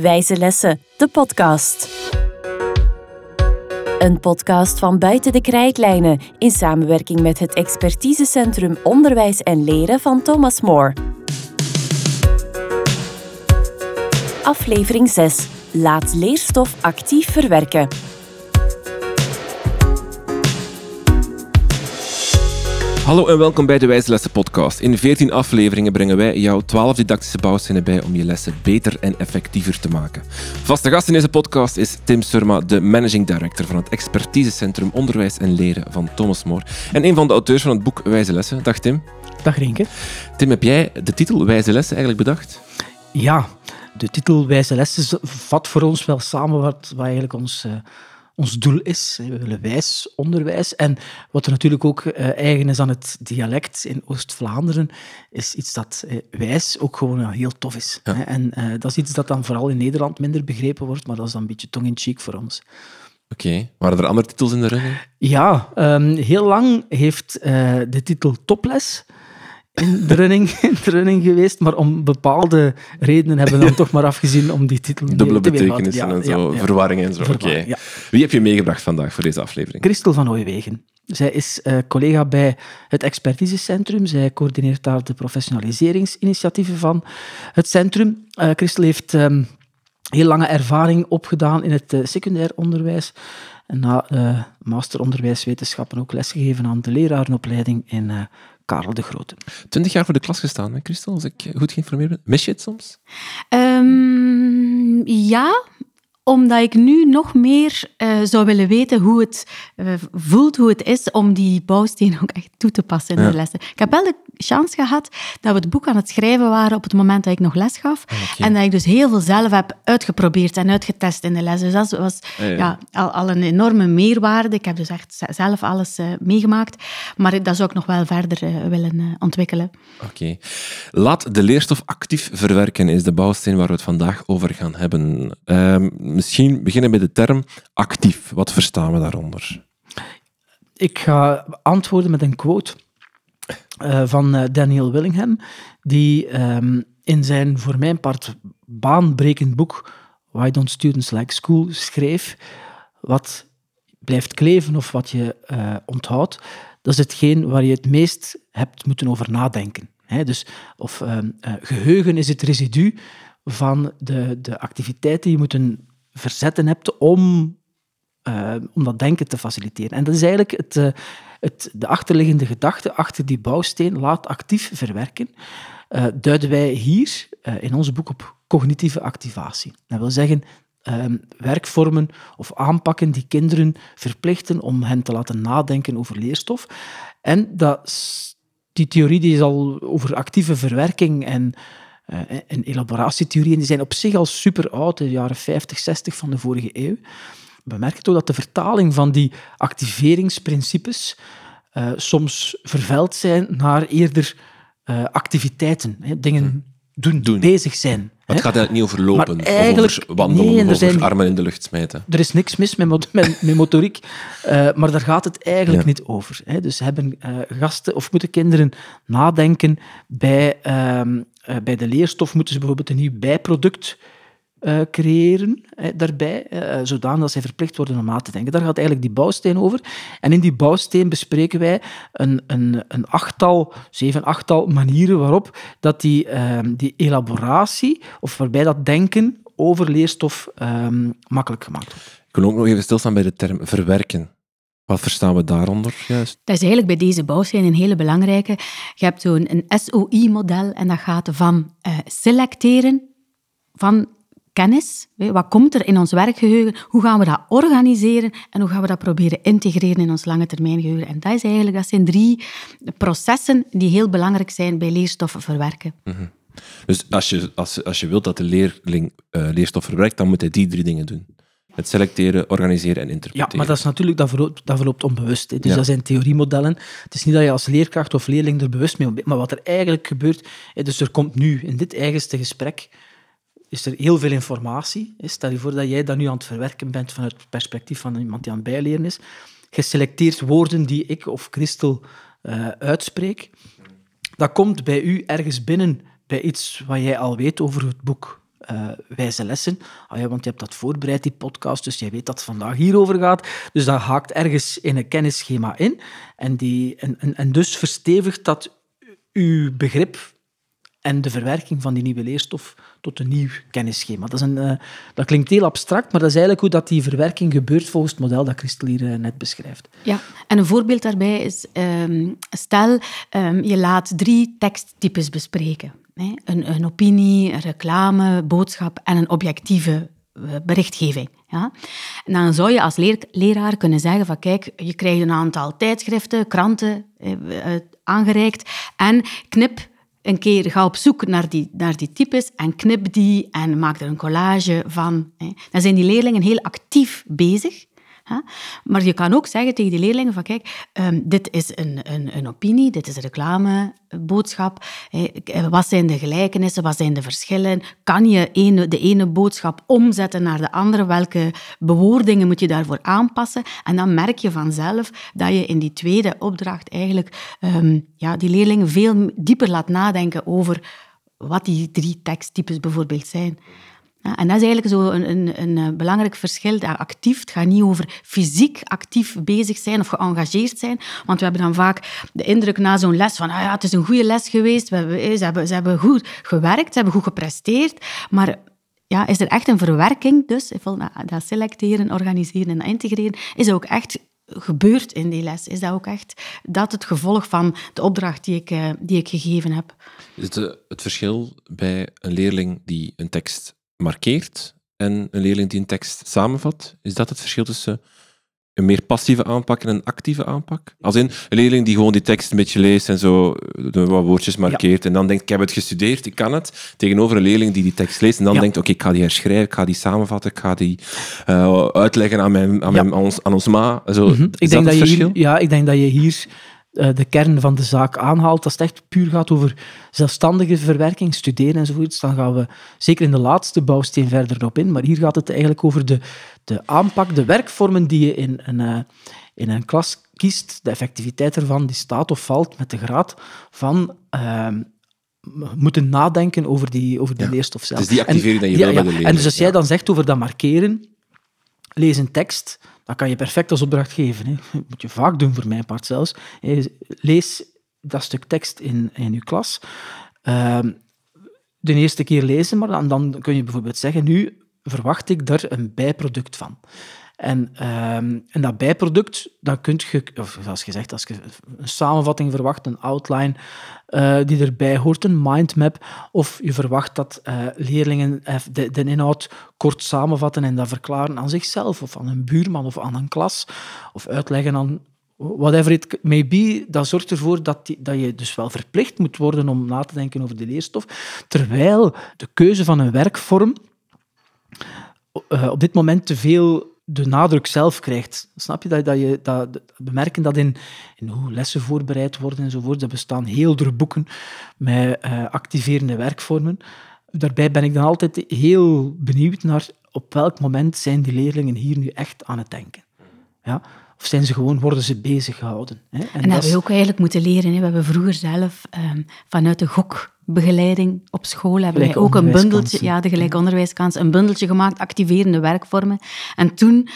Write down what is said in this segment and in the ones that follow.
Wijze Lessen, de podcast. Een podcast van Buiten de Krijtlijnen in samenwerking met het expertisecentrum Onderwijs en Leren van Thomas More. Aflevering 6. Laat leerstof actief verwerken. Hallo en welkom bij de Wijze Lessen podcast. In 14 afleveringen brengen wij jou 12 didactische bouwstenen bij om je lessen beter en effectiever te maken. Vaste gast in deze podcast is Tim Surma, de managing director van het expertisecentrum Onderwijs en Leren van Thomas More en een van de auteurs van het boek Wijze Lessen. Dag Tim. Dag Renke. Tim, heb jij de titel Wijze Lessen eigenlijk bedacht? Ja, de titel Wijze Lessen vat voor ons wel samen wat, wat eigenlijk ons... Uh, ons doel is. We willen wijs onderwijs. En wat er natuurlijk ook uh, eigen is aan het dialect in Oost-Vlaanderen, is iets dat uh, wijs ook gewoon heel tof is. Ja. En uh, dat is iets dat dan vooral in Nederland minder begrepen wordt, maar dat is dan een beetje tong-in-cheek voor ons. Oké. Okay. Waren er andere titels in de running? Ja, um, heel lang heeft de titel Toples in de, running, in de running geweest, maar om bepaalde redenen hebben we dan toch maar afgezien om die titel Dubbele betekenissen en zo, ja, verwarring en zo. Oké. Okay. Wie heb je meegebracht vandaag voor deze aflevering? Christel van Ooijwegen. Zij is uh, collega bij het expertisecentrum. Zij coördineert daar de professionaliseringsinitiatieven van het centrum. Uh, Christel heeft um, heel lange ervaring opgedaan in het uh, secundair onderwijs. En na masteronderwijswetenschappen ook lesgegeven aan de lerarenopleiding in Karel de Grote. Twintig jaar voor de klas gestaan, hè, Christel, als ik goed geïnformeerd ben. Mis je het soms? Um, ja, omdat ik nu nog meer uh, zou willen weten hoe het uh, voelt, hoe het is om die bouwsteen ook echt toe te passen in ja. de lessen. Ik heb wel de chance gehad dat we het boek aan het schrijven waren op het moment dat ik nog les gaf. Okay. En dat ik dus heel veel zelf heb uitgeprobeerd en uitgetest in de les. Dus dat was ja, ja. ja al, al, een enorme meerwaarde. Ik heb dus echt zelf alles uh, meegemaakt. Maar dat zou ik nog wel verder willen ontwikkelen. Oké. Okay. Laat de leerstof actief verwerken is de bouwsteen waar we het vandaag over gaan hebben. Ehm, misschien beginnen met de term actief. Wat verstaan we daaronder? Ik ga antwoorden met een quote uh, van uh, Daniel Willingham, die um, in zijn voor mijn part baanbrekend boek Why Don't Students Like School schreef, wat blijft kleven of wat je uh, onthoudt, dat is hetgeen waar je het meest hebt moeten over nadenken. Dus, of geheugen is het residu van de, de activiteiten die je moeten verzetten hebt om, uh, om dat denken te faciliteren. En dat is eigenlijk het, uh, het, de achterliggende gedachte achter die bouwsteen, laat actief verwerken, uh, duiden wij hier in ons boek op cognitieve activatie. Dat wil zeggen, ehm, werkvormen of aanpakken die kinderen verplichten om hen te laten nadenken over leerstof. En dat, die theorie die is al over actieve verwerking en uh, en elaboratietheorieën die zijn op zich al super oud, de jaren 50, 60 van de vorige eeuw. We merken toch dat de vertaling van die activeringsprincipes uh, soms vervuild zijn naar eerder activiteiten, hè, dingen mhm. Doen, doen, bezig zijn. Maar het gaat eigenlijk niet over lopen, of over wandelen, nee, of over zijn, armen in de lucht smijten. Er is niks mis met, met, met motoriek, uh, maar daar gaat het eigenlijk ja. niet over. Hè. Dus hebben uh, gasten of moeten kinderen nadenken bij uh, uh, bij de leerstof moeten ze bijvoorbeeld een nieuw bijproduct uh, creëren uh, daarbij, zodanig dat zij verplicht worden om na te denken. Daar gaat eigenlijk die bouwsteen over. En in die bouwsteen bespreken wij een, een, een achttal, zeven, achttal manieren waarop dat die, ehm, die elaboratie, of waarbij dat denken over leerstof ehm, makkelijk gemaakt wordt. Ik wil ook nog even stilstaan bij de term verwerken. Wat verstaan we daaronder juist? Dat is eigenlijk bij deze bouwsteen een hele belangrijke. Je hebt zo'n een SOI-model en dat gaat van uh, selecteren van kennis. Wat komt er in ons werkgeheugen? Hoe gaan we dat organiseren? En hoe gaan we dat proberen integreren in ons lange termijn geheugen? En dat, is eigenlijk, dat zijn drie processen die heel belangrijk zijn bij leerstoffen verwerken. Mm -hmm. Dus als je, als, als je wilt dat de leerling uh, leerstof verwerkt, dan moet hij die drie dingen doen. Het selecteren, organiseren en interpreteren. Ja, maar dat is natuurlijk, dat verloopt, dat verloopt onbewust. Hè. Dus ja. dat zijn theoriemodellen. Het is niet dat je als leerkracht of leerling er bewust mee bent, maar wat er eigenlijk gebeurt... Hè, dus er komt nu, in dit eigenste gesprek, is er heel veel informatie. Stel je voor dat jij dat nu aan het verwerken bent vanuit het perspectief van iemand die aan het bijleren is. Geselecteerd woorden die ik of Christel uh, uitspreek. Dat komt bij u ergens binnen bij iets wat jij al weet over het boek uh, wijze lessen. Ah ja, want je hebt dat voorbereid, die podcast, dus je weet dat het vandaag hierover gaat. Dus dat haakt ergens in een kennisschema in. En, die, en, en, en dus verstevigt dat uw begrip en de verwerking van die nieuwe leerstof tot een nieuw kennisschema. Dat, is een, uh, dat klinkt heel abstract, maar dat is eigenlijk hoe dat die verwerking gebeurt volgens het model dat Christel hier uh, net beschrijft. Ja, en een voorbeeld daarbij is, um, stel um, je laat drie teksttypes bespreken. Hè? Een, een opinie, een reclame, boodschap en een objectieve uh, berichtgeving. Ja? En dan zou je als leraar kunnen zeggen van kijk, je krijgt een aantal tijdschriften, kranten aangereikt en knip een keer ga op zoek naar die, naar die types en knip die en maak er een collage van. Dan zijn die leerlingen heel actief bezig. Maar je kan ook zeggen tegen die leerlingen van kijk, um, dit is een, een, een, opinie, dit is een reclameboodschap. Hè. Wat zijn de gelijkenissen, wat zijn de verschillen? Kan je de ene boodschap omzetten naar de andere? Welke bewoordingen moet je daarvoor aanpassen? En dan merk je vanzelf dat je in die tweede opdracht eigenlijk um, ja, die leerlingen veel dieper laat nadenken over wat die drie teksttypes bijvoorbeeld zijn. En dat is eigenlijk zo een, een, een eh, belangrijk verschil. Actief, het gaat niet over fysiek actief bezig zijn of geëngageerd zijn. Want we hebben dan vaak de indruk na zo'n les van ah ja, het is een goede les geweest, we eh, ze, hebben, ze hebben goed gewerkt, ze hebben goed gepresteerd. Maar ja, is er echt een verwerking dus? Dat selecteren, organiseren en integreren, is ook echt gebeurd in die les? Is dat ook echt dat het gevolg van de opdracht die ik, eh, die ik gegeven heb? Is het het verschil bij een leerling die een tekst markeert en een leerling die een tekst samenvat? Is dat het verschil tussen een meer passieve aanpak en een actieve aanpak? Als in een leerling die gewoon die tekst een beetje leest en zo wat woordjes markeert en dan denkt, ik heb het gestudeerd, ik kan het, tegenover een leerling die die tekst leest en dan denkt, oké, ik ga die herschrijven, ik ga die samenvatten, ik ga die uh, uitleggen aan, mijn, aan, mijn, aan, ons, aan ons ma. Zo, mm -hmm. ik denk dat, dat je hier, ja, ik denk dat je hier de kern van de zaak aanhaalt, als het echt puur gaat over zelfstandige verwerking, studeren enzovoort, dan gaan we zeker in de laatste bouwsteen verder op in. Maar hier gaat het eigenlijk over de, de aanpak, de werkvormen die je in een, uh, in een klas kiest, de effectiviteit ervan, die staat of valt met de graad van uh, moeten nadenken over die, over die ja. leerstof zelf. Dus die activering en, dat je ja, wil ja. bij de leerling. En dus als jij dan zegt over dat markeren, lees een tekst, dat kan je perfect als opdracht geven. Hè. Dat moet je vaak doen, voor mijn part zelfs. Lees dat stuk tekst in, in je klas. Uh, de eerste keer lezen, maar dan, dan kun je bijvoorbeeld zeggen, nu verwacht ik daar een bijproduct van. En, en dat bijproduct, dan kun je, of zoals gezegd, als je een samenvatting verwacht, een outline uh, die erbij hoort, een mindmap, of je verwacht dat uh, leerlingen de, de, inhoud kort samenvatten en dat verklaren aan zichzelf, of aan een buurman, of aan een klas, of uitleggen aan whatever it may be, dat zorgt ervoor dat, die, dat je dus wel verplicht moet worden om na te denken over de leerstof, terwijl de keuze van een werkvorm uh, op dit moment te veel de nadruk zelf krijgt. Snap je? Dat, dat je dat, we merken dat in, in hoe lessen voorbereid worden enzovoort. Er bestaan heel veel boeken met uh, activerende werkvormen. Daarbij ben ik dan altijd heel benieuwd naar op welk moment zijn die leerlingen hier nu echt aan het denken. Ja? Of zijn ze gewoon, worden ze bezig gehouden? Hè? En, en dat hebben we ook eigenlijk moeten leren. Hè? We hebben vroeger zelf um, vanuit de gok begeleiding op school hebben wij ook een bundeltje, ja, de gelijke onderwijskans, een bundeltje gemaakt, activerende werkvormen. En toen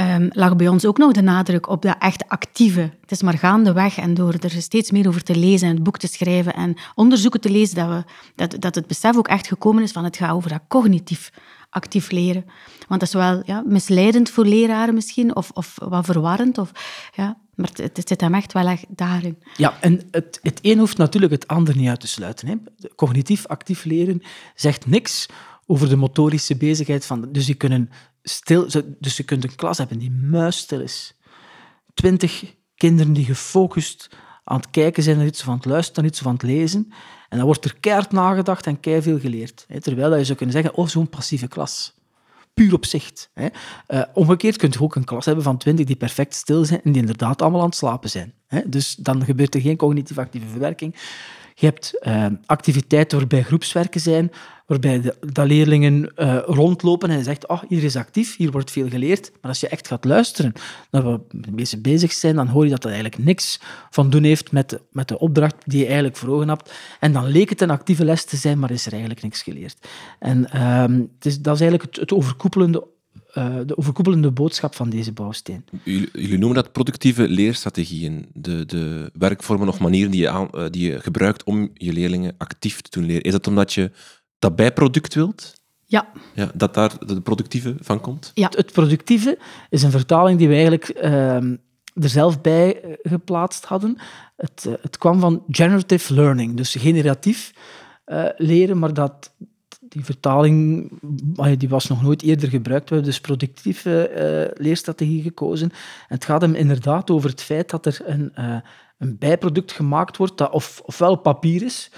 um, lag bij ons ook nog de nadruk op dat echt actieve. Het is maar gaandeweg en door er steeds meer over te lezen en het boek te schrijven en onderzoeken te lezen, dat, we, dat, dat het besef ook echt gekomen is van het gaat over dat cognitief actief leren. Want dat is wel ja, misleidend voor leraren misschien, of, of wat verwarrend. Of, ja, maar het, zit hem echt wel daarin. Ja, en het, het een hoeft natuurlijk het ander niet uit te sluiten. Hè. Cognitief actief leren zegt niks over de motorische bezigheid van... Dus je, kunnen stil, dus je kunt een klas hebben die muisstil is. Twintig kinderen die gefocust aan het kijken zijn naar iets, of het luisteren iets, of aan het lezen. En dan wordt er keihard nagedacht en keihard veel geleerd. Terwijl je zou kunnen zeggen, oh, zo'n passieve klas puur op zicht. Hè. Uh, omgekeerd kunt je ook een klas hebben van twintig die perfect stil zijn en die inderdaad allemaal aan het slapen zijn. Hè. Dus dan gebeurt er geen cognitief actieve verwerking, Je hebt uh, activiteiten waarbij groepswerken zijn, waarbij de, leerlingen uh, rondlopen en zegt, oh, hier is actief, hier wordt veel geleerd. Maar als je echt gaat luisteren naar wat mensen bezig zijn, dan hoor je dat dat eigenlijk niks van doen heeft met, met de opdracht die je eigenlijk voor ogen hebt. En dan leek het een actieve les te zijn, maar is er eigenlijk niks geleerd. En uh, het is, dat is eigenlijk het, het overkoepelende de overkoepelende boodschap van deze bouwsteen. Jullie, jullie noemen dat productieve leerstrategieën, de, de werkvormen of manieren die je, aan, uh, die je gebruikt om je leerlingen actief te doen leren. Is dat omdat je dat bijproduct wilt? Ja. ja. Dat daar de productieve van komt? Ja. Het productieve is een vertaling die we eigenlijk uh, er zelf bij geplaatst hadden. Het, uh, het kwam van generative learning, dus generatief uh, leren, maar dat die vertaling die was nog nooit eerder gebruikt. We hebben dus productieve uh, leerstrategie gekozen. En het gaat hem inderdaad over het feit dat er een, uh, een bijproduct gemaakt wordt dat of, ofwel papier is,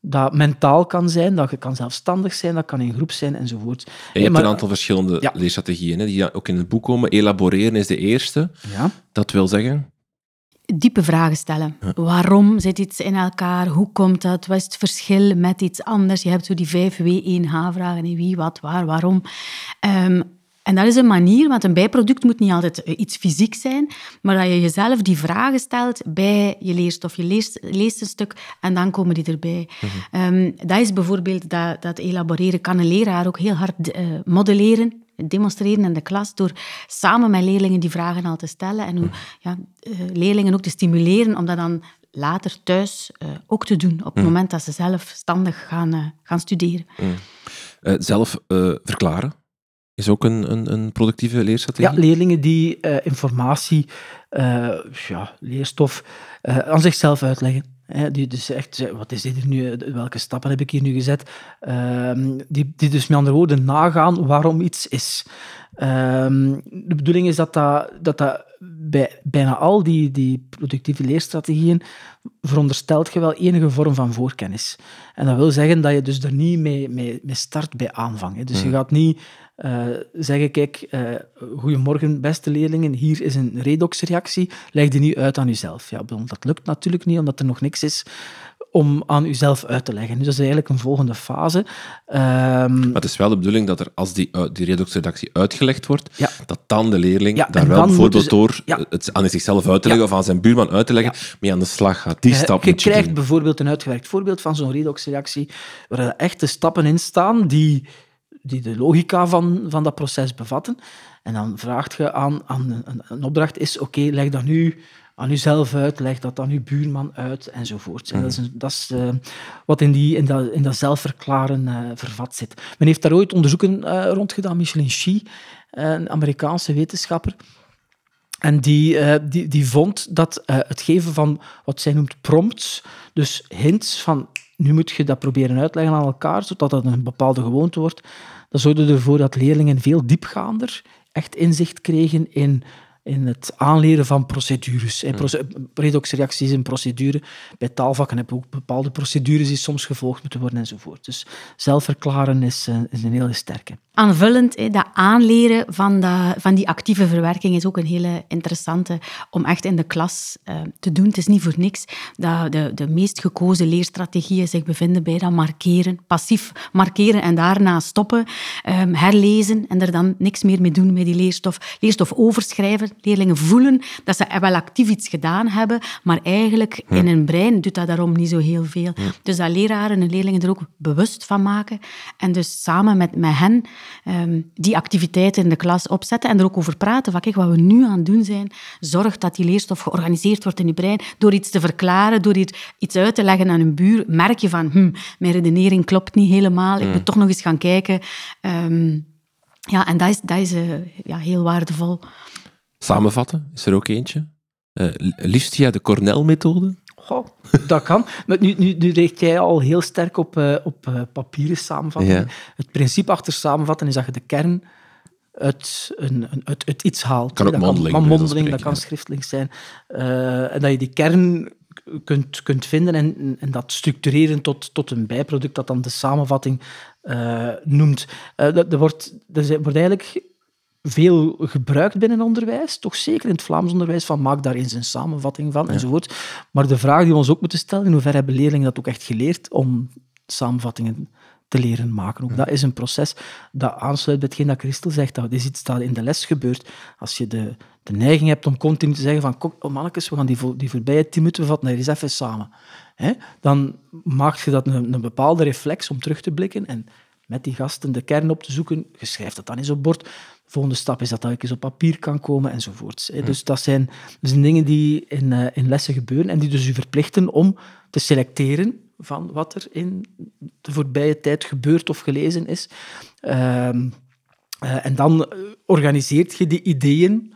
dat mentaal kan zijn, dat kan zelfstandig zijn, dat kan in groep zijn, enzovoort. En je hebt maar, een aantal verschillende ja. leerstrategieën hè, die ook in het boek komen. Elaboreren is de eerste. Ja. Dat wil zeggen? Diepe vragen stellen. Ja. Waarom zit iets in elkaar? Hoe komt dat? Wat is het verschil met iets anders? Je hebt zo die vijf W1H-vragen. Wie, wat, waar, waarom. Um, en dat is een manier, want een bijproduct moet niet altijd iets fysiek zijn, maar dat je jezelf die vragen stelt bij je leerstof. Je leest, leest een stuk en dan komen die erbij. Mm-hmm. Um, dat is bijvoorbeeld dat, dat elaboreren. Kan een leraar ook heel hard uh, modelleren, demonstreren in de klas door samen met leerlingen die vragen al te stellen en hoe mm. ja, uh, leerlingen ook te stimuleren om dat dan later thuis uh, ook te doen, op het mm. moment dat ze zelfstandig gaan, gaan studeren. Mm. zelf verklaren? is ook een, een, een productieve leerstrategie? Ja, leerlingen die uh, informatie, uh, ja, leerstof uh, aan zichzelf uitleggen. Die dus echt, wat is dit nu, welke stappen heb ik hier nu gezet? Ehm, die, die dus met andere woorden nagaan waarom iets is. Um, de bedoeling is dat dat, dat, dat bij bijna al die, die productieve leerstrategieën veronderstelt je wel enige vorm van voorkennis. En dat wil zeggen dat je dus er niet mee, mee, mee start bij aanvang. Hè. Dus je hmm. gaat niet uh, zeggen, kijk, uh, goedemorgen beste leerlingen, hier is een redoxreactie, leg die niet uit aan jezelf. Ja, dat lukt natuurlijk niet, omdat er nog niks is om aan uzelf uit te leggen. Dus dat is eigenlijk een volgende fase. Um, maar het is wel de bedoeling dat er, als die, die redoxredactie uitgelegd wordt, ja. dat dan de leerling ja, daar wel bijvoorbeeld door ja. het aan zichzelf uit te leggen of aan zijn buurman uit te leggen, mee aan de slag gaat. Die stap je krijgt bijvoorbeeld een uitgewerkt voorbeeld van zo'n redoxreactie, waar er echte stappen in staan die die de logica van, van dat proces bevatten. En dan vraagt je aan, aan een, een opdracht is, oké, okay, leg dat nu aan jezelf uit, leg dat aan je buurman uit, enzovoort. En dat is, een, dat is uh, wat in, die, in, dat, in dat zelfverklaren uh, vervat zit. Men heeft daar ooit onderzoeken uh, rond gedaan, Michelin Shi, een Amerikaanse wetenschapper, en die, die, die vond dat het geven van wat zij noemt prompts, dus hints van nu moet je dat proberen uitleggen aan elkaar, zodat dat een bepaalde gewoonte wordt. Dat zorgde ervoor dat leerlingen veel diepgaander echt inzicht kregen in, in het aanleren van procedures. Mm. Redoxreactie is een procedure. Bij taalvakken heb je ook bepaalde procedures die soms gevolgd moeten worden enzovoort. Dus zelfverklaren is, is een hele sterke aanvullend, dat aanleren van, dat, van die actieve verwerking is ook een hele interessante om echt in de klas uh, te doen. Het is niet voor niks dat de, de meest gekozen leerstrategieën zich bevinden bij dat markeren, passief markeren en daarna stoppen, um, herlezen en er dan niks meer mee doen met die leerstof. Leerstof overschrijven, leerlingen voelen dat ze wel actief iets gedaan hebben, maar eigenlijk in hun brein doet dat daarom niet zo heel veel. Dus dat leraren en leerlingen er ook bewust van maken en dus samen met, met hen um, die activiteiten in de klas opzetten en er ook over praten. Van kijk, wat we nu aan het doen zijn, zorg dat die leerstof georganiseerd wordt in je brein. Door iets te verklaren, door iets uit te leggen aan een buur, merk je van, hm, mijn redenering klopt niet helemaal, ik moet toch nog eens gaan kijken. Um, ja, en dat is, dat is uh, ja, heel waardevol. Samenvatten, is er ook eentje? Uh, liefst via de Cornell-methode? Goh, dat kan. Maar nu, nu, nu richt jij al heel sterk op, uh, op uh, papieren samenvatten. Ja. Het principe achter samenvatten is dat je de kern uit, een, een, uit, uit iets haalt. Kan ook dat mondeling, kan, mondeling dat kan schriftelijk zijn. Uh, en dat je die kern kunt, kunt vinden en, en dat structureren tot, tot een bijproduct dat dan de samenvatting noemt. er, wordt, er wordt eigenlijk veel gebruikt binnen onderwijs, toch zeker in het Vlaams onderwijs, van maak daar eens een samenvatting van, enzovoort. Maar de vraag die we ons ook moeten stellen, in hoeverre hebben leerlingen dat ook echt geleerd om samenvattingen te leren maken. Ook dat is een proces dat aansluit bij hetgeen dat Christel zegt. Dat is iets dat in de les gebeurt. Als je de, de neiging hebt om continu te zeggen van kom, oh mannetjes, we gaan die, die voorbije tien minuten vatten er eens even samen. Hè? Dan maak je dat een, een bepaalde reflex om terug te blikken en met die gasten de kern op te zoeken. Je schrijft dat dan eens op bord. De volgende stap is dat dat eens op papier kan komen, enzovoorts. hè. Dus dat zijn, dat zijn dingen die in, eh, in lessen gebeuren en die dus u verplichten om te selecteren van wat er in de voorbije tijd gebeurd of gelezen is. Ehm, eh, en dan eh, organiseert je die ideeën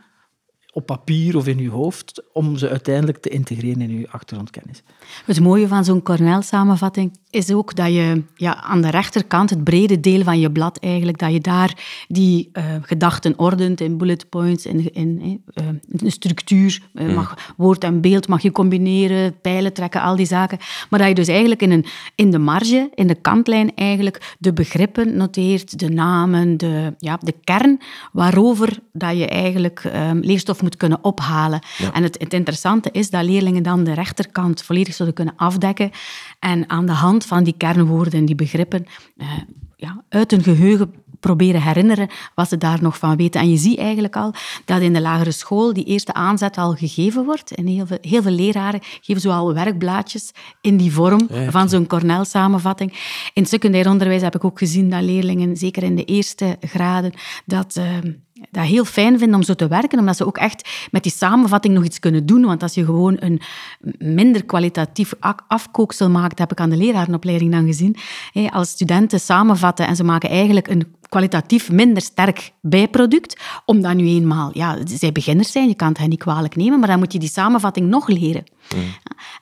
op papier of in je hoofd om ze uiteindelijk te integreren in je achtergrondkennis. Het mooie van zo'n Cornell-samenvatting is ook dat je ja, aan de rechterkant, het brede deel van je blad eigenlijk, dat je daar die eh, gedachten ordent in bullet points, in, in, een structuur, mag, woord en beeld mag je combineren, pijlen trekken, al die zaken. Maar dat je dus eigenlijk in, een, in de marge, in de kantlijn eigenlijk, de begrippen noteert, de namen, de, ja, de kern waarover dat je eigenlijk ehm, leerstof moet kunnen ophalen. En het, het interessante is dat leerlingen dan de rechterkant volledig zouden kunnen afdekken en aan de hand van die kernwoorden en die begrippen eh, ja, uit hun geheugen proberen herinneren wat ze daar nog van weten. En je ziet eigenlijk al dat in de lagere school die eerste aanzet al gegeven wordt. En heel veel, heel veel leraren geven zo al werkblaadjes in die vorm van zo'n Cornell-samenvatting. In het secundair onderwijs heb ik ook gezien dat leerlingen, zeker in de eerste graden, dat... eh, dat heel fijn vinden om zo te werken, omdat ze ook echt met die samenvatting nog iets kunnen doen. Want als je gewoon een minder kwalitatief afkooksel maakt, heb ik aan de lerarenopleiding dan gezien, als studenten samenvatten en ze maken eigenlijk een kwalitatief minder sterk bijproduct, omdat nu eenmaal, ja, zij beginners zijn, je kan het hen niet kwalijk nemen, maar dan moet je die samenvatting nog leren.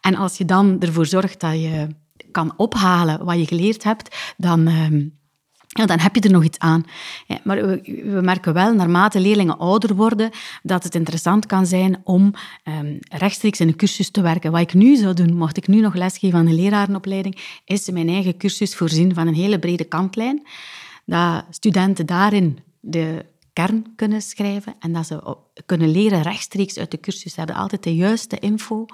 En als je dan ervoor zorgt dat je kan ophalen wat je geleerd hebt, dan... ehm, ja, dan heb je er nog iets aan. Ja, maar we, merken wel, naarmate leerlingen ouder worden, dat het interessant kan zijn om ehm, rechtstreeks in een cursus te werken. Wat ik nu zou doen, mocht ik nu nog lesgeven aan een lerarenopleiding, is mijn eigen cursus voorzien van een hele brede kantlijn. Dat studenten daarin de kern kunnen schrijven en dat ze kunnen leren rechtstreeks uit de cursus. Ze hebben altijd de juiste info.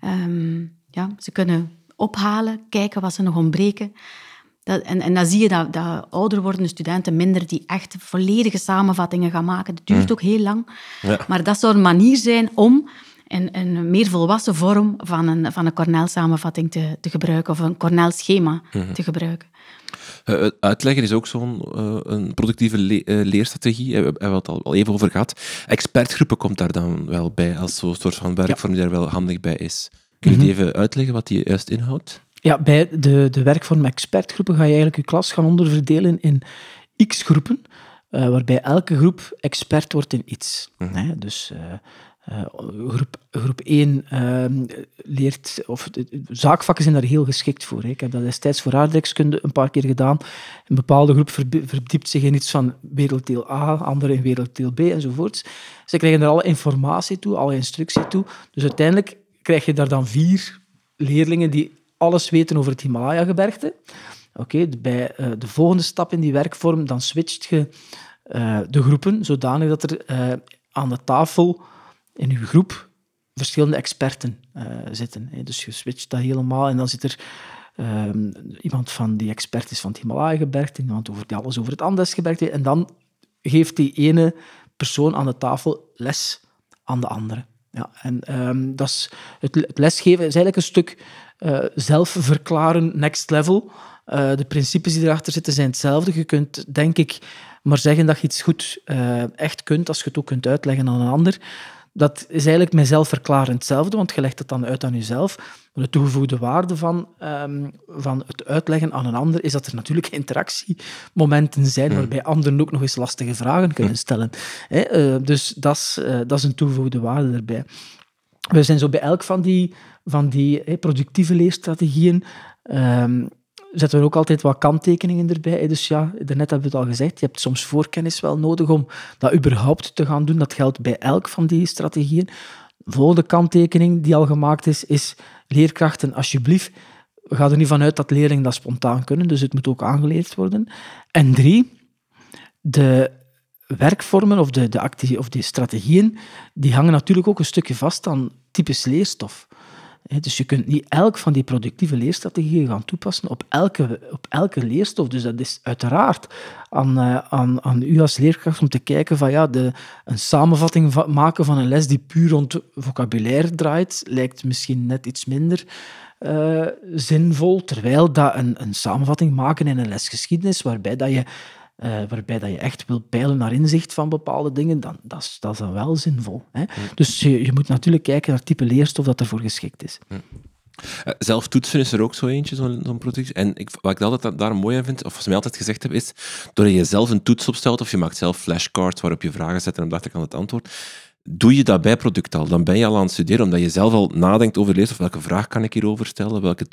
Ehm, ja, ze kunnen ophalen, kijken wat ze nog ontbreken. Dat, en, en dan zie je dat, dat ouder wordende studenten minder die echt volledige samenvattingen gaan maken. Dat duurt ook heel lang. Maar dat zou een manier zijn om een, een meer volwassen vorm van een, van een Cornell-samenvatting te, te gebruiken, of een Cornell-schema te gebruiken. Eh, uitleggen is ook zo'n eh, een productieve le- eh, leerstrategie. Daar hebben we het al, al even over gehad. Expertgroepen komt daar dan wel bij, als zo'n soort van werkvorm die daar wel handig bij is. Kun je die even uitleggen wat die juist inhoudt? Ja, bij de, de werkvorm expertgroepen ga je eigenlijk je klas gaan onderverdelen in x-groepen, eh, waarbij elke groep expert wordt in iets. Hè? Dus eh, eh, groep, groep 1 ehm, leert, of de- zaakvakken zijn daar heel geschikt voor. Hè? Ik heb dat destijds voor aardrijkskunde een paar keer gedaan. Een bepaalde groep verdiept zich in iets van werelddeel A, andere in werelddeel B enzovoorts. Ze krijgen er alle informatie toe, alle instructie toe. Dus uiteindelijk krijg je daar dan vier leerlingen die alles weten over het Himalaya-gebergte. Oké, bij eh, de volgende stap in die werkvorm, dan switcht je eh, de groepen zodanig dat er eh, aan de tafel in je groep verschillende experten zitten. hè. Dus je switcht dat helemaal en dan zit er ehm, iemand van die expert is van het Himalaya-gebergte, iemand over, die alles over het Andesgebergte en dan geeft die ene persoon aan de tafel les aan de andere. Ja, en ehm, dat is het, het lesgeven is eigenlijk een stuk eh, zelfverklaren, next level. Eh, de principes die erachter zitten zijn hetzelfde. Je kunt, denk ik, maar zeggen dat je iets goed eh, echt kunt, als je het ook kunt uitleggen aan een ander. Dat is eigenlijk met zelfverklaren hetzelfde, want je legt het dan uit aan jezelf. Maar de toegevoegde waarde van, ehm, van het uitleggen aan een ander is dat er natuurlijk interactiemomenten zijn waarbij anderen ook nog eens lastige vragen kunnen stellen. Hè, eh, dus dat is, dat is een toegevoegde waarde erbij. We zijn zo bij elk van die, van die productieve leerstrategieën ehm, zetten we ook altijd wat kanttekeningen erbij. Dus ja, daarnet hebben we het al gezegd, je hebt soms voorkennis wel nodig om dat überhaupt te gaan doen. Dat geldt bij elk van die strategieën. De volgende kanttekening die al gemaakt is, is leerkrachten, alsjeblieft, ga er niet vanuit dat leerlingen dat spontaan kunnen, dus het moet ook aangeleerd worden. En drie, de werkvormen of de, de, of de strategieën, die hangen natuurlijk ook een stukje vast aan types leerstof. Dus je kunt niet elk van die productieve leerstrategieën gaan toepassen op elke, op elke leerstof. Dus dat is uiteraard aan, uh, aan, aan u als leerkracht om te kijken van ja, de, een samenvatting maken van een les die puur rond vocabulaire draait, lijkt misschien net iets minder uh, zinvol, terwijl dat een, een samenvatting maken in een lesgeschiedenis, waarbij dat je uh, waarbij dat je echt wilt peilen naar inzicht van bepaalde dingen, dan, dat, is, dat is dan wel zinvol. Hè? Dus je, je, moet natuurlijk kijken naar het type leerstof dat ervoor geschikt is. Uh, zelf toetsen is er ook zo eentje, zo'n zo product. En ik, wat ik altijd daar mooi aan vind, of wat ze mij altijd gezegd hebben, is doordat je zelf een toets opstelt, of je maakt zelf flashcards waarop je vragen zet en dan dacht ik aan het antwoord, doe je dat bij product al. Dan ben je al aan het studeren, omdat je zelf al nadenkt over lezen, of welke vraag kan ik hierover stellen, welke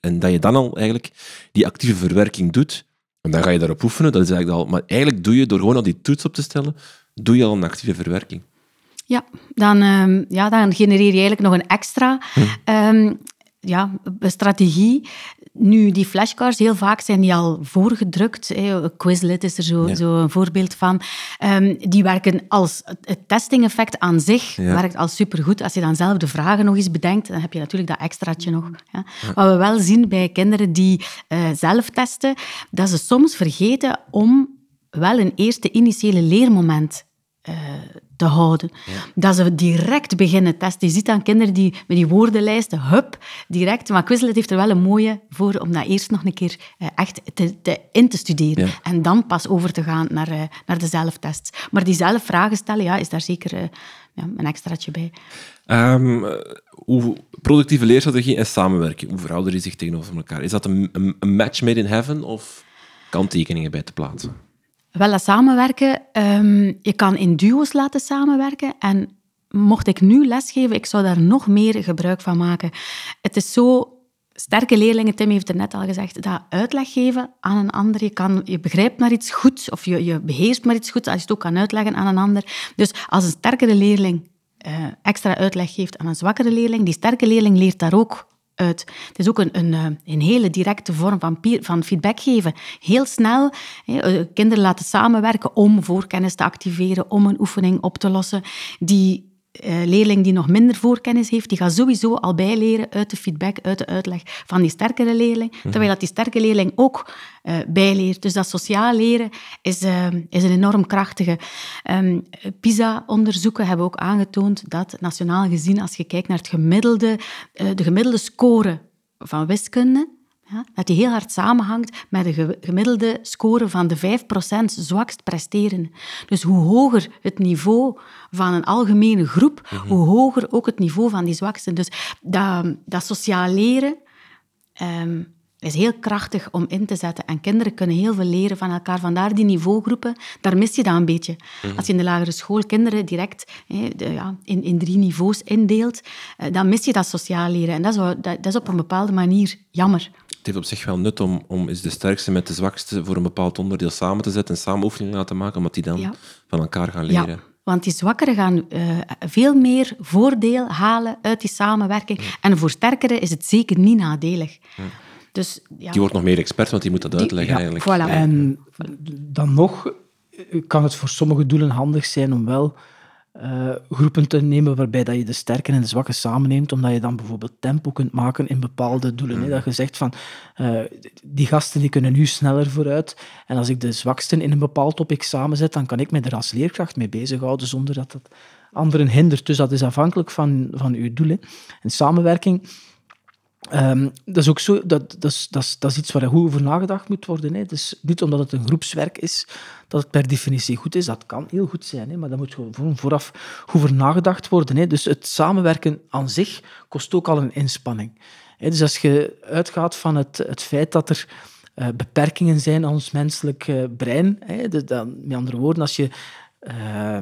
en dat je dan al eigenlijk die actieve verwerking doet, en dan ga je daarop oefenen, dat is eigenlijk al... Maar eigenlijk doe je, door gewoon al die toets op te stellen, doe je al een actieve verwerking. Ja, dan, uh, ja, dan genereer je eigenlijk nog een extra hm. um, ja, strategie. Nu, die flashcards, heel vaak zijn die al voorgedrukt. Quizlet is er zo, zo een voorbeeld van. Um, die werken als... Het testing-effect aan zich werkt al supergoed. Als je dan zelf de vragen nog eens bedenkt, dan heb je natuurlijk dat extraatje nog. Ja. Wat we wel zien bij kinderen die uh, zelf testen, dat ze soms vergeten om wel een eerste initiële leermoment te houden. Dat ze direct beginnen testen. Je ziet aan kinderen die met die woordenlijsten, hup, direct. Maar Quizlet heeft er wel een mooie voor om dat eerst nog een keer uh, echt te, te, in te studeren. En dan pas over te gaan naar, uh, naar de zelftests. Maar die zelf vragen stellen, ja, is daar zeker ja, een extraatje bij. Um, hoe productieve leerstrategie en samenwerking, hoe verhouden die zich tegenover elkaar? Is dat een, een, een match made in heaven of kanttekeningen bij te plaatsen? Wel, dat samenwerken, um, je kan in duo's laten samenwerken. En mocht ik nu lesgeven, ik zou daar nog meer gebruik van maken. Het is zo sterke leerlingen, Tim heeft het net al gezegd, dat uitleg geven aan een ander. Je, kan, je begrijpt maar iets goed, of je, je beheerst maar iets goed, als je het ook kan uitleggen aan een ander. Dus als een sterkere leerling uh, extra uitleg geeft aan een zwakkere leerling, die sterke leerling leert daar ook Het is ook een, een, eh, een hele directe vorm van, van feedback geven. Heel snel eh, kinderen laten samenwerken om voorkennis te activeren, om een oefening op te lossen. Die leerling die nog minder voorkennis heeft, die gaat sowieso al bijleren uit de feedback, uit de uitleg van die sterkere leerling, mhm. terwijl dat die sterke leerling ook uh, bijleert. Dus dat sociaal leren is, uh, is een enorm krachtige. Um, PISA-onderzoeken hebben ook aangetoond dat, nationaal gezien, als je kijkt naar het gemiddelde, de gemiddelde score van wiskunde, dat die heel hard samenhangt met de gemiddelde score van de 5% zwakst presteren. Dus hoe hoger het niveau van een algemene groep, mhm. hoe hoger ook het niveau van die zwaksten. Dus dat, dat sociaal leren um, is heel krachtig om in te zetten. En kinderen kunnen heel veel leren van elkaar. Vandaar die niveaugroepen, daar mis je dat een beetje. Mhm. Als je in de lagere school kinderen direct de, ja, in, in drie niveaus indeelt, eh, dan mis je dat sociaal leren. En dat is, dat, dat is op een bepaalde manier jammer het heeft op zich wel nut om, om is de sterkste met de zwakste voor een bepaald onderdeel samen te zetten en samen oefeningen laten maken, omdat die dan van elkaar gaan leren. Ja. Want die zwakkeren gaan uh, veel meer voordeel halen uit die samenwerking. En voor sterkeren is het zeker niet nadelig. Dus, ja. Die wordt nog meer expert, want die moet dat uitleggen eigenlijk. Voilà. En dan nog kan het voor sommige doelen handig zijn om wel uh, groepen te nemen waarbij dat je de sterke en de zwakke samenneemt, omdat je dan bijvoorbeeld tempo kunt maken in bepaalde doelen. Mm. Dat je zegt van, uh, die gasten die kunnen nu sneller vooruit en als ik de zwaksten in een bepaald topic samenzet, dan kan ik me er als leerkracht mee bezighouden zonder dat dat anderen hindert. Dus dat is afhankelijk van, van uw doelen. En samenwerking Um, dat is ook zo, dat, dat, is, dat, is, dat is iets waar goed over nagedacht moet worden. Hè. Dus niet omdat het een groepswerk is, dat het per definitie goed is. Dat kan heel goed zijn, hè, maar daar moet gewoon vooraf goed over nagedacht worden. Hè. Dus het samenwerken aan zich kost ook al een inspanning. Hè. Dus als je uitgaat van het, het feit dat er uh, beperkingen zijn aan ons menselijk uh, brein, hè, dan, met andere woorden, als je... Uh,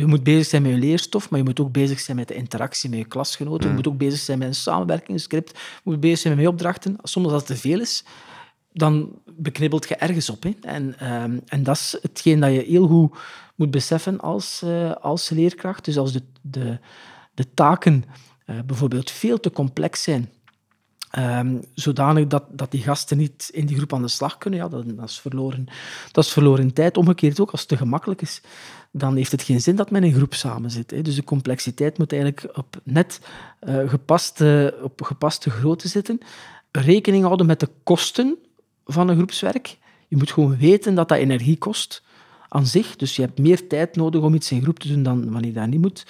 je moet bezig zijn met je leerstof, maar je moet ook bezig zijn met de interactie met je klasgenoten. Je mm. moet ook bezig zijn met een samenwerkingsscript. Je moet bezig zijn met je opdrachten. Soms als het te veel is, dan beknibbelt je ergens op. Hè. En, ehm, en dat is hetgeen dat je heel goed moet beseffen als, uh, als leerkracht. Dus als de, de, de taken uh, bijvoorbeeld veel te complex zijn Um, zodanig dat, dat die gasten niet in die groep aan de slag kunnen. Ja, dat, dat, is verloren, dat is verloren tijd. Omgekeerd ook, als het te gemakkelijk is, dan heeft het geen zin dat men in groep samen zit. Hè. Dus de complexiteit moet eigenlijk op net uh, gepaste, op gepaste grootte zitten. Rekening houden met de kosten van een groepswerk. Je moet gewoon weten dat dat energie kost aan zich. Dus je hebt meer tijd nodig om iets in groep te doen dan wanneer je dat niet moet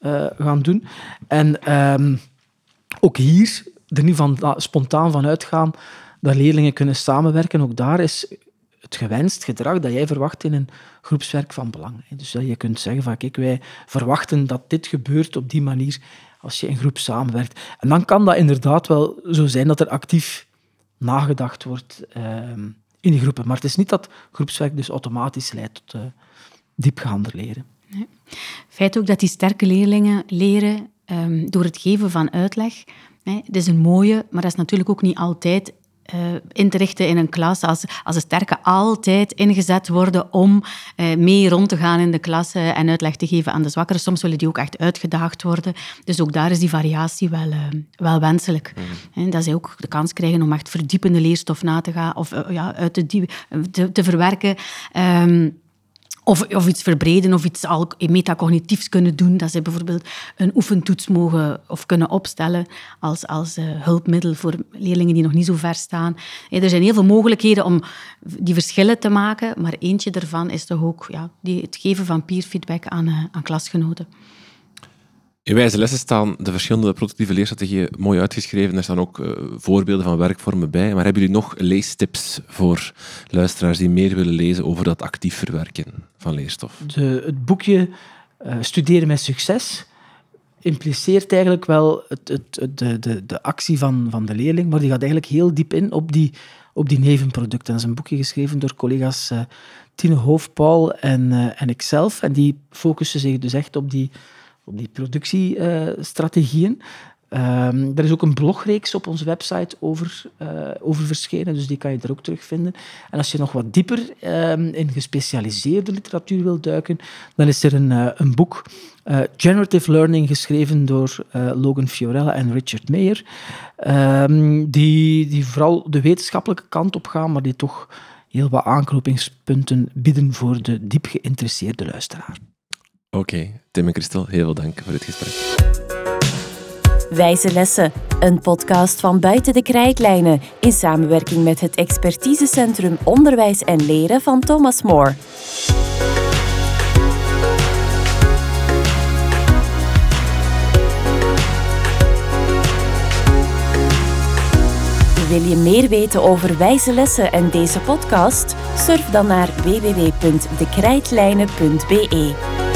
uh, gaan doen. En um, ook hier er niet van, ah, spontaan van uitgaan dat leerlingen kunnen samenwerken. Ook daar is het gewenst gedrag dat jij verwacht in een groepswerk van belang. Dus dat je kunt zeggen van kijk, wij verwachten dat dit gebeurt op die manier als je in groep samenwerkt. En dan kan dat inderdaad wel zo zijn dat er actief nagedacht wordt ehm, in groepen. Maar het is niet dat groepswerk dus automatisch leidt tot uh, diepgaander leren. Nee. Feit ook dat die sterke leerlingen leren um, door het geven van uitleg het is een mooie, maar dat is natuurlijk ook niet altijd uh, in te richten in een klas. Als, als de sterke altijd ingezet worden om uh, mee rond te gaan in de klas uh, en uitleg te geven aan de zwakkeren. Soms willen die ook echt uitgedaagd worden. Dus ook daar is die variatie wel, wel wenselijk. Mm. En dat zij ook de kans krijgen om echt verdiepende leerstof na te gaan of ja, uit te, te, te verwerken. Um, of, of iets verbreden of iets al metacognitiefs kunnen doen. Dat ze bijvoorbeeld een oefentoets mogen of kunnen opstellen als, als uh, hulpmiddel voor leerlingen die nog niet zo ver staan. er zijn heel veel mogelijkheden om die verschillen te maken, maar eentje daarvan is toch ook ja, die, het geven van peerfeedback aan, uh, aan klasgenoten. In wijze lessen staan de verschillende productieve leerstrategieën mooi uitgeschreven. Er staan ook uh, voorbeelden van werkvormen bij. Maar hebben jullie nog leestips voor luisteraars die meer willen lezen over dat actief verwerken van leerstof? De, het boekje uh, Studeren met succes impliceert eigenlijk wel het, het, de, de, de actie van, van de leerling, maar die gaat eigenlijk heel diep in op die, op die nevenproducten. Dat is een boekje geschreven door collega's uh, Tine Hoofdpaul en, en ikzelf. En die focussen zich dus echt op die op die productiestrategieën. Um, er is ook een blogreeks op onze website over, uh, over verschenen, dus die kan je er ook terugvinden. En als je nog wat dieper um, in gespecialiseerde literatuur wil duiken, dan is er een, uh, een boek, uh, Generative Learning, geschreven door Logan Fiorella en Richard Mayer, um, die, die vooral de wetenschappelijke kant op gaan, maar die toch heel wat aanknopingspunten bieden voor de diep geïnteresseerde luisteraar. Oké, Tim en Christel, heel veel dank voor dit gesprek. Wijze Lessen, een podcast van Buiten de Krijtlijnen in samenwerking met het expertisecentrum Onderwijs en Leren van Thomas More. Wil je meer weten over wijze lessen en deze podcast? Surf dan naar www.dekrijtlijnen.be.